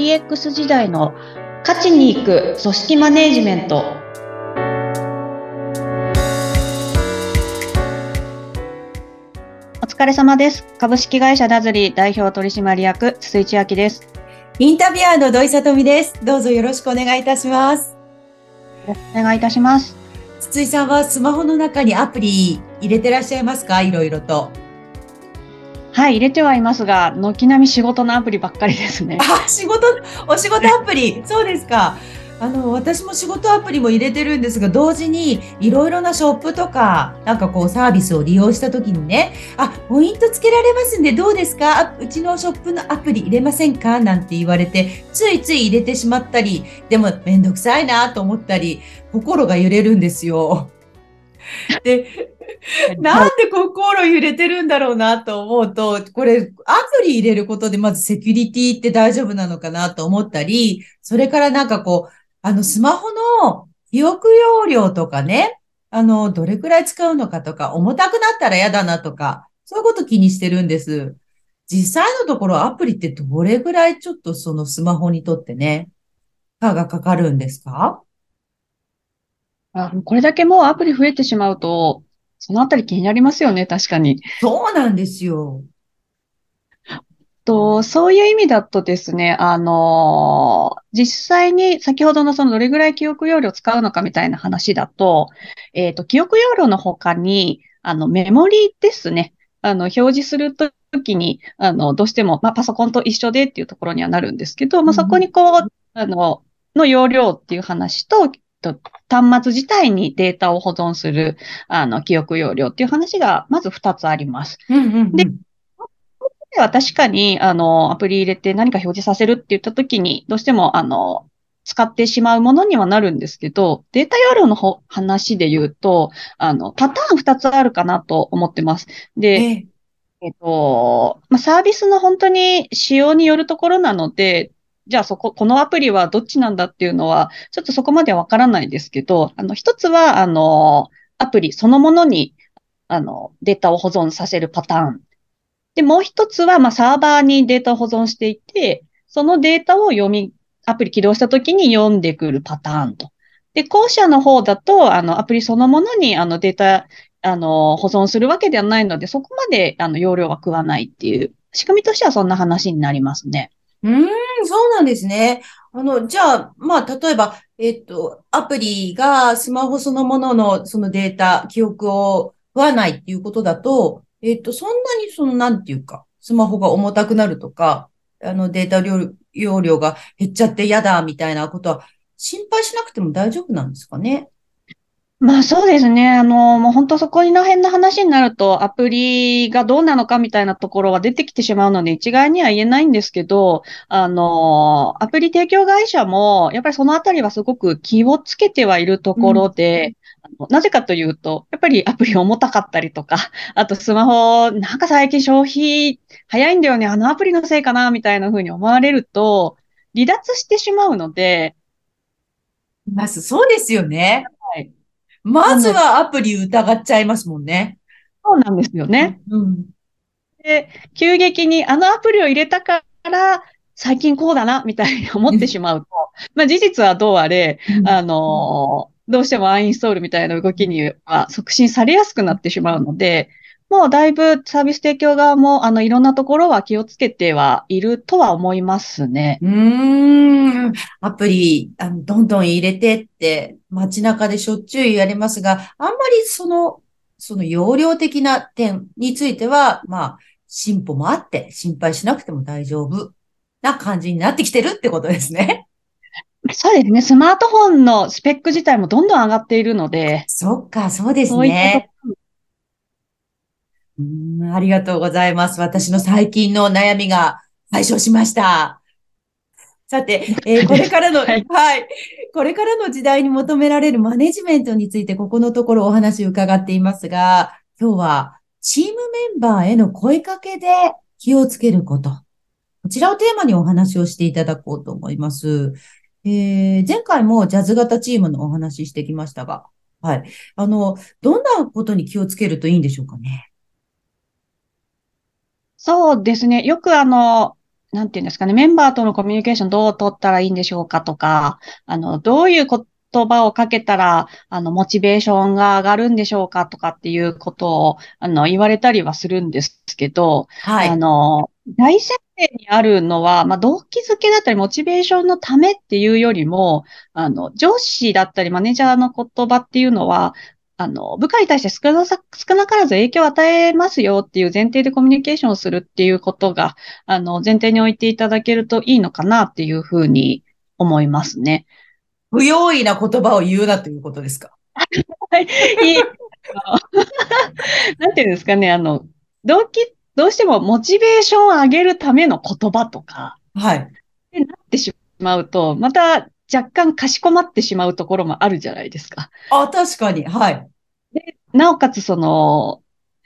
DX 時代の価値に行く組織マネジメント。お疲れ様です。株式会社ダズリー代表取締役筒井千明です。インタビュアーの土井さとみです。どうぞよろしくお願いいたします。お願いいたします。筒井さんはスマホの中にアプリ入れてらっしゃいますか？いろいろと。はい、入れてはいますが、軒並み仕事のアプリばっかりですね。あ、仕事、お仕事アプリ。そうですか。あの、私も仕事アプリも入れてるんですが、同時にいろいろなショップとか、なんかこうサービスを利用した時にね、あ、ポイントつけられますんでどうですか？あうちのショップのアプリ入れませんか？なんて言われて、ついつい入れてしまったり、でもめんどくさいなと思ったり、心が揺れるんですよ。で、なんで心揺れてるんだろうなと思うと、これアプリ入れることでまずセキュリティって大丈夫なのかなと思ったり、それからなんかこう、あのスマホの記憶容量とかね、あの、どれくらい使うのかとか、重たくなったら嫌だなとか、そういうこと気にしてるんです。実際のところアプリってどれぐらいちょっとそのスマホにとってね、負荷がかかるんですか？あこれだけもうアプリ増えてしまうと、そのあたり気になりますよね、確かに。そうなんですよ。と、そういう意味だとですね、あの実際に先ほどのそのどれぐらい記憶容量を使うのかみたいな話だと、えっ、と、記憶容量の他に、あの、メモリーですね。あの、表示するときに、あの、どうしても、まあ、パソコンと一緒でっていうところにはなるんですけど、まあ、そこにこう、あの、の容量っていう話と、と端末自体にデータを保存する、あの、記憶容量っていう話が、まず二つあります。うんうんうん、では確かに、あの、アプリ入れて何か表示させるって言ったときに、どうしても、あの、使ってしまうものにはなるんですけど、データ容量のほ話で言うと、あの、パターン二つあるかなと思ってます。で、えええっと、まあ、サービスの本当に仕様によるところなので、じゃあそこ、このアプリはどっちなんだっていうのは、ちょっとそこまではわからないですけど、あの、一つは、あの、アプリそのものに、あの、データを保存させるパターン。で、もう一つは、まあ、サーバーにデータを保存していて、そのデータを読み、アプリ起動したときに読んでくるパターンと。で、後者の方だと、あの、アプリそのものに、あの、データ、あの、保存するわけではないので、そこまで、あの、容量は食わないっていう、仕組みとしてはそんな話になりますね。うーん、そうなんですね。あの、じゃあ、まあ、例えば、えっと、アプリがスマホそのもののそのデータ、記憶を食わないっていうことだと、えっと、そんなにその、なんていうか、スマホが重たくなるとか、あの、データ容量が減っちゃって嫌だみたいなことは心配しなくても大丈夫なんですかね？まあそうですね。あの、もう本当そこの辺の話になると、アプリがどうなのかみたいなところは出てきてしまうので、一概には言えないんですけど、あの、アプリ提供会社も、やっぱりそのあたりはすごく気をつけてはいるところで、あのなぜかというと、やっぱりアプリ重たかったりとか、あとスマホ、なんか最近消費早いんだよね、あのアプリのせいかな、みたいな風に思われると、離脱してしまうので、まず、そうですよね。はい。まずはアプリ疑っちゃいますもんね。そうなんですよね。うん。で、急激にあのアプリを入れたから、最近こうだな、みたいに思ってしまうと、まあ事実はどうあれ、あの、どうしてもアンインストールみたいな動きには促進されやすくなってしまうので、もうだいぶサービス提供側も、あの、いろんなところは気をつけてはいるとは思いますね。うーん。アプリ、あの、どんどん入れてって、街中でしょっちゅう言われますが、あんまりその、その容量的な点については、まあ、進歩もあって、心配しなくても大丈夫な感じになってきてるってことですね。そうですね。スマートフォンのスペック自体もどんどん上がっているので、そっか、そうですね。うーん、ありがとうございます。私の最近の悩みが解消しました。さて、えーこれからの、ははいい、これからの時代に求められるマネジメントについて、ここのところお話を伺っていますが、今日はチームメンバーへの声かけで気をつけること。こちらをテーマにお話をしていただこうと思います。えー前回もジャズ型チームのお話ししてきましたが、はい。あの、どんなことに気をつけるといいんでしょうかね。そうですね。よくあの、なんていうんですかね、メンバーとのコミュニケーションどう取ったらいいんでしょうかとか、あの、どういう言葉をかけたら、あの、モチベーションが上がるんでしょうかとかっていうことを、あの、言われたりはするんですけど、はい。あの、大前提にあるのは、まあ、動機づけだったり、モチベーションのためっていうよりも、あの、上司だったり、マネージャーの言葉っていうのは、あの、部下に対して少なさ、少なからず影響を与えますよっていう前提でコミュニケーションをするっていうことが、あの、前提に置いていただけるといいのかなっていうふうに思いますね。不用意な言葉を言うなということですか？は い。なんていうんですかね、あの、動機、どうしてもモチベーションを上げるための言葉とか、はい。ってなってしまうと、また若干かしこまってしまうところもあるじゃないですか。あ、確かに。はい。なおかつその、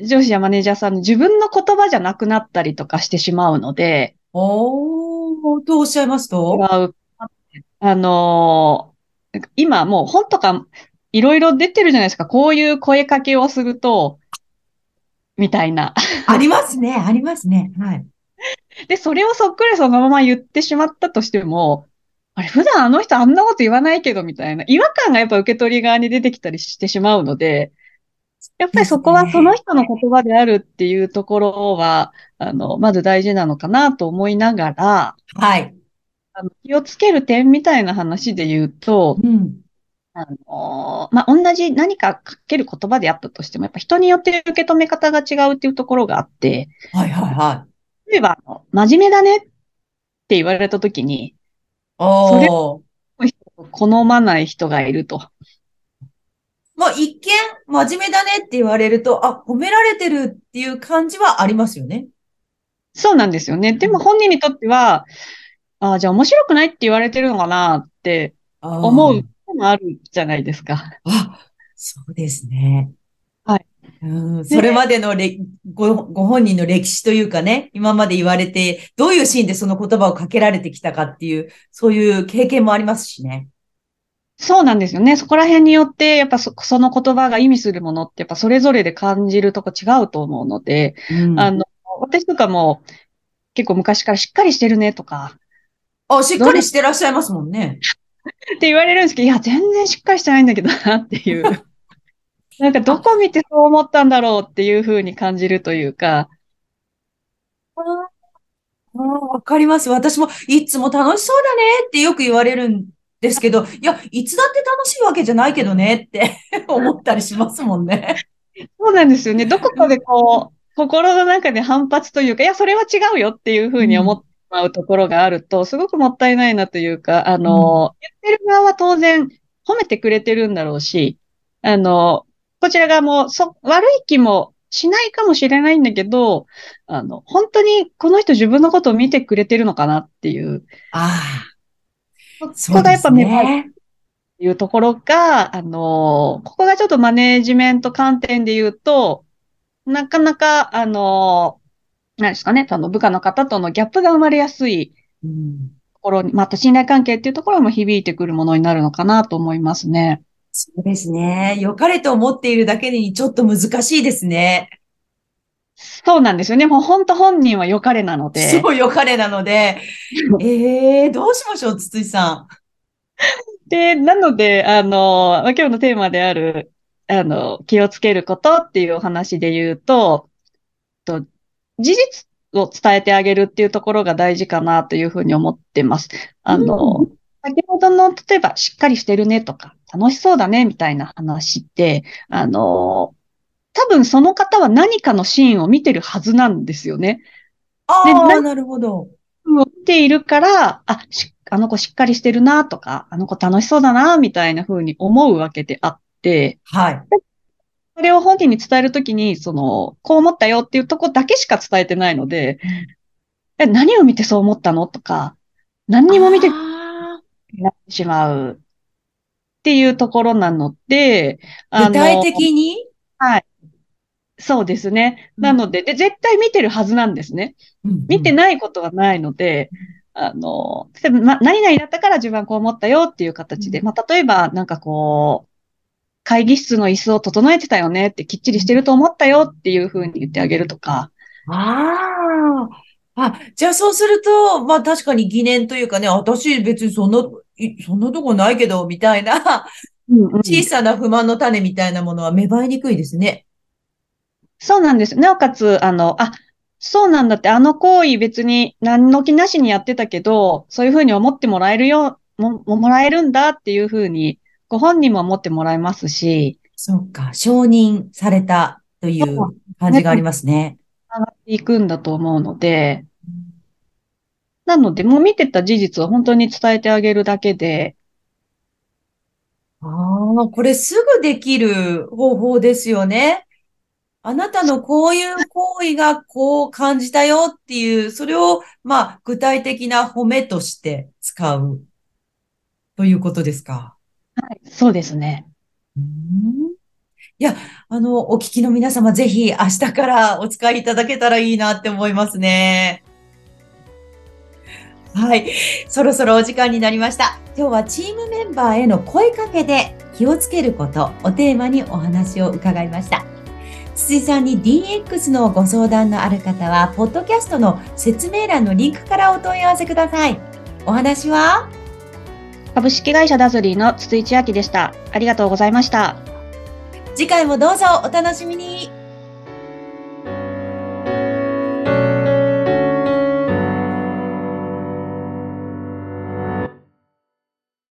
上司やマネージャーさんの自分の言葉じゃなくなったりとかしてしまうので、おー、とおっしゃいます違とう。あのー今もう本とかいろいろ出てるじゃないですか。こういう声かけをすると、みたいな。ありますね。ありますね。はい。で、それをそっくりそのまま言ってしまったとしても、あれ、普段あの人あんなこと言わないけど、みたいな。違和感がやっぱ受け取り側に出てきたりしてしまうので、やっぱりそこはその人の言葉であるっていうところは、あの、まず大事なのかなと思いながら、はい。あの気をつける点みたいな話で言うと、うん。あの、まあ、同じ何かかける言葉であったとしても、やっぱ人によって受け止め方が違うっていうところがあって、はいはいはい。例えば、あの真面目だねって言われたときに、それおー。好まない人がいると。まあ、一見、真面目だねって言われると、あ、褒められてるっていう感じはありますよね。そうなんですよね。でも本人にとっては、ああ、じゃあ面白くないって言われてるのかなって思うこともあるじゃないですか。あ、そうですね。はい。うん、それまでのれご、ご本人の歴史というかね、今まで言われて、どういうシーンでその言葉をかけられてきたかっていう、そういう経験もありますしね。そうなんですよね。そこら辺によって、やっぱそ、その言葉が意味するものって、やっぱそれぞれで感じるとこ違うと思うので、うん。あの、私とかも結構昔からしっかりしてるねとか、あ、しっかりしてらっしゃいますもんね。って言われるんですけど、いや、全然しっかりしてないんだけどなっていう。なんかどこ見てそう思ったんだろうっていうふうに感じるというか、わかります。私もいつも楽しそうだねってよく言われるんですけど、いや、いつだって楽しいわけじゃないけどねって 思ったりしますもんね。そうなんですよね。どこかでこう、心の中で反発というか、いや、それは違うよっていうふうに思ってしまうところがあると、すごくもったいないなというか、あの、言ってる側は当然褒めてくれてるんだろうし、あの、こちら側も、そ、悪い気もしないかもしれないんだけど、あの、本当にこの人自分のことを見てくれてるのかなっていう、ああ、そこがやっぱそう芽生えですね。っていうところが、あの、ここがちょっとマネージメント観点で言うと、なかなか、あの、何ですかね、その部下の方とのギャップが生まれやすいうんところに、また信頼関係っていうところも響いてくるものになるのかなと思いますね。そうですね。良かれと思っているだけにちょっと難しいですね。そうなんですよね。もう本当本人は良かれなので。そう、良かれなので。ええどうしましょう、筒井さん。で、なので、あの、まあ今日のテーマである、あの、気をつけることっていうお話で言うと、と事実を伝えてあげるっていうところが大事かなというふうに思ってます。あの、先ほどの、例えば、しっかりしてるねとか、楽しそうだねみたいな話って、あの、多分その方は何かのシーンを見てるはずなんですよね。ああ、なるほど。を見ているから、あ、しあの子しっかりしてるなとか、あの子楽しそうだなみたいな風に思うわけであって、はい。それを本人に伝えるときに、その、こう思ったよっていうとこだけしか伝えてないので、え、何を見てそう思ったのとか、何にも見てあなってしまうっていうところなので、あのー具体的に？そうですね。うん。なので、で、絶対見てるはずなんですね。見てなないことはないので、あの、例えば、ま、何々だったから自分はこう思ったよっていう形で、うん。まあ、例えば、なんかこう、会議室の椅子を整えてたよねって、きっちりしてると思ったよっていうふうに言ってあげるとか、ああ、あ、じゃあそうすると、まあ確かに疑念というかね、私別にそんな、そんなとこないけど、みたいな、うんうん、小さな不満の種みたいなものは芽生えにくいですね。そうなんです。なおかつ、あの、あ、そうなんだって、あの行為別に何の気なしにやってたけど、そういうふうに思ってもらえるよ、も、もらえるんだっていうふうに、ご本人も思ってもらえますし。そうか、承認されたという感じがありますね。上がっていくんだと思うので、なので、もう見てた事実を本当に伝えてあげるだけで。ああ、これすぐできる方法ですよね。あなたのこういう行為がこう感じたよっていう、それを、まあ、具体的な褒めとして使うということですか？はい、そうですね。うんいや、あの、お聞きの皆様、ぜひ明日からお使いいただけたらいいなって思いますね。はい。そろそろお時間になりました。今日はチームメンバーへの声かけで気をつけることをテーマにお話を伺いました。筒井さんに DX のご相談のある方は、ポッドキャストの説明欄のリンクからお問い合わせください。お話は？株式会社ダズリーの筒井千明でした。ありがとうございました。次回もどうぞお楽しみに。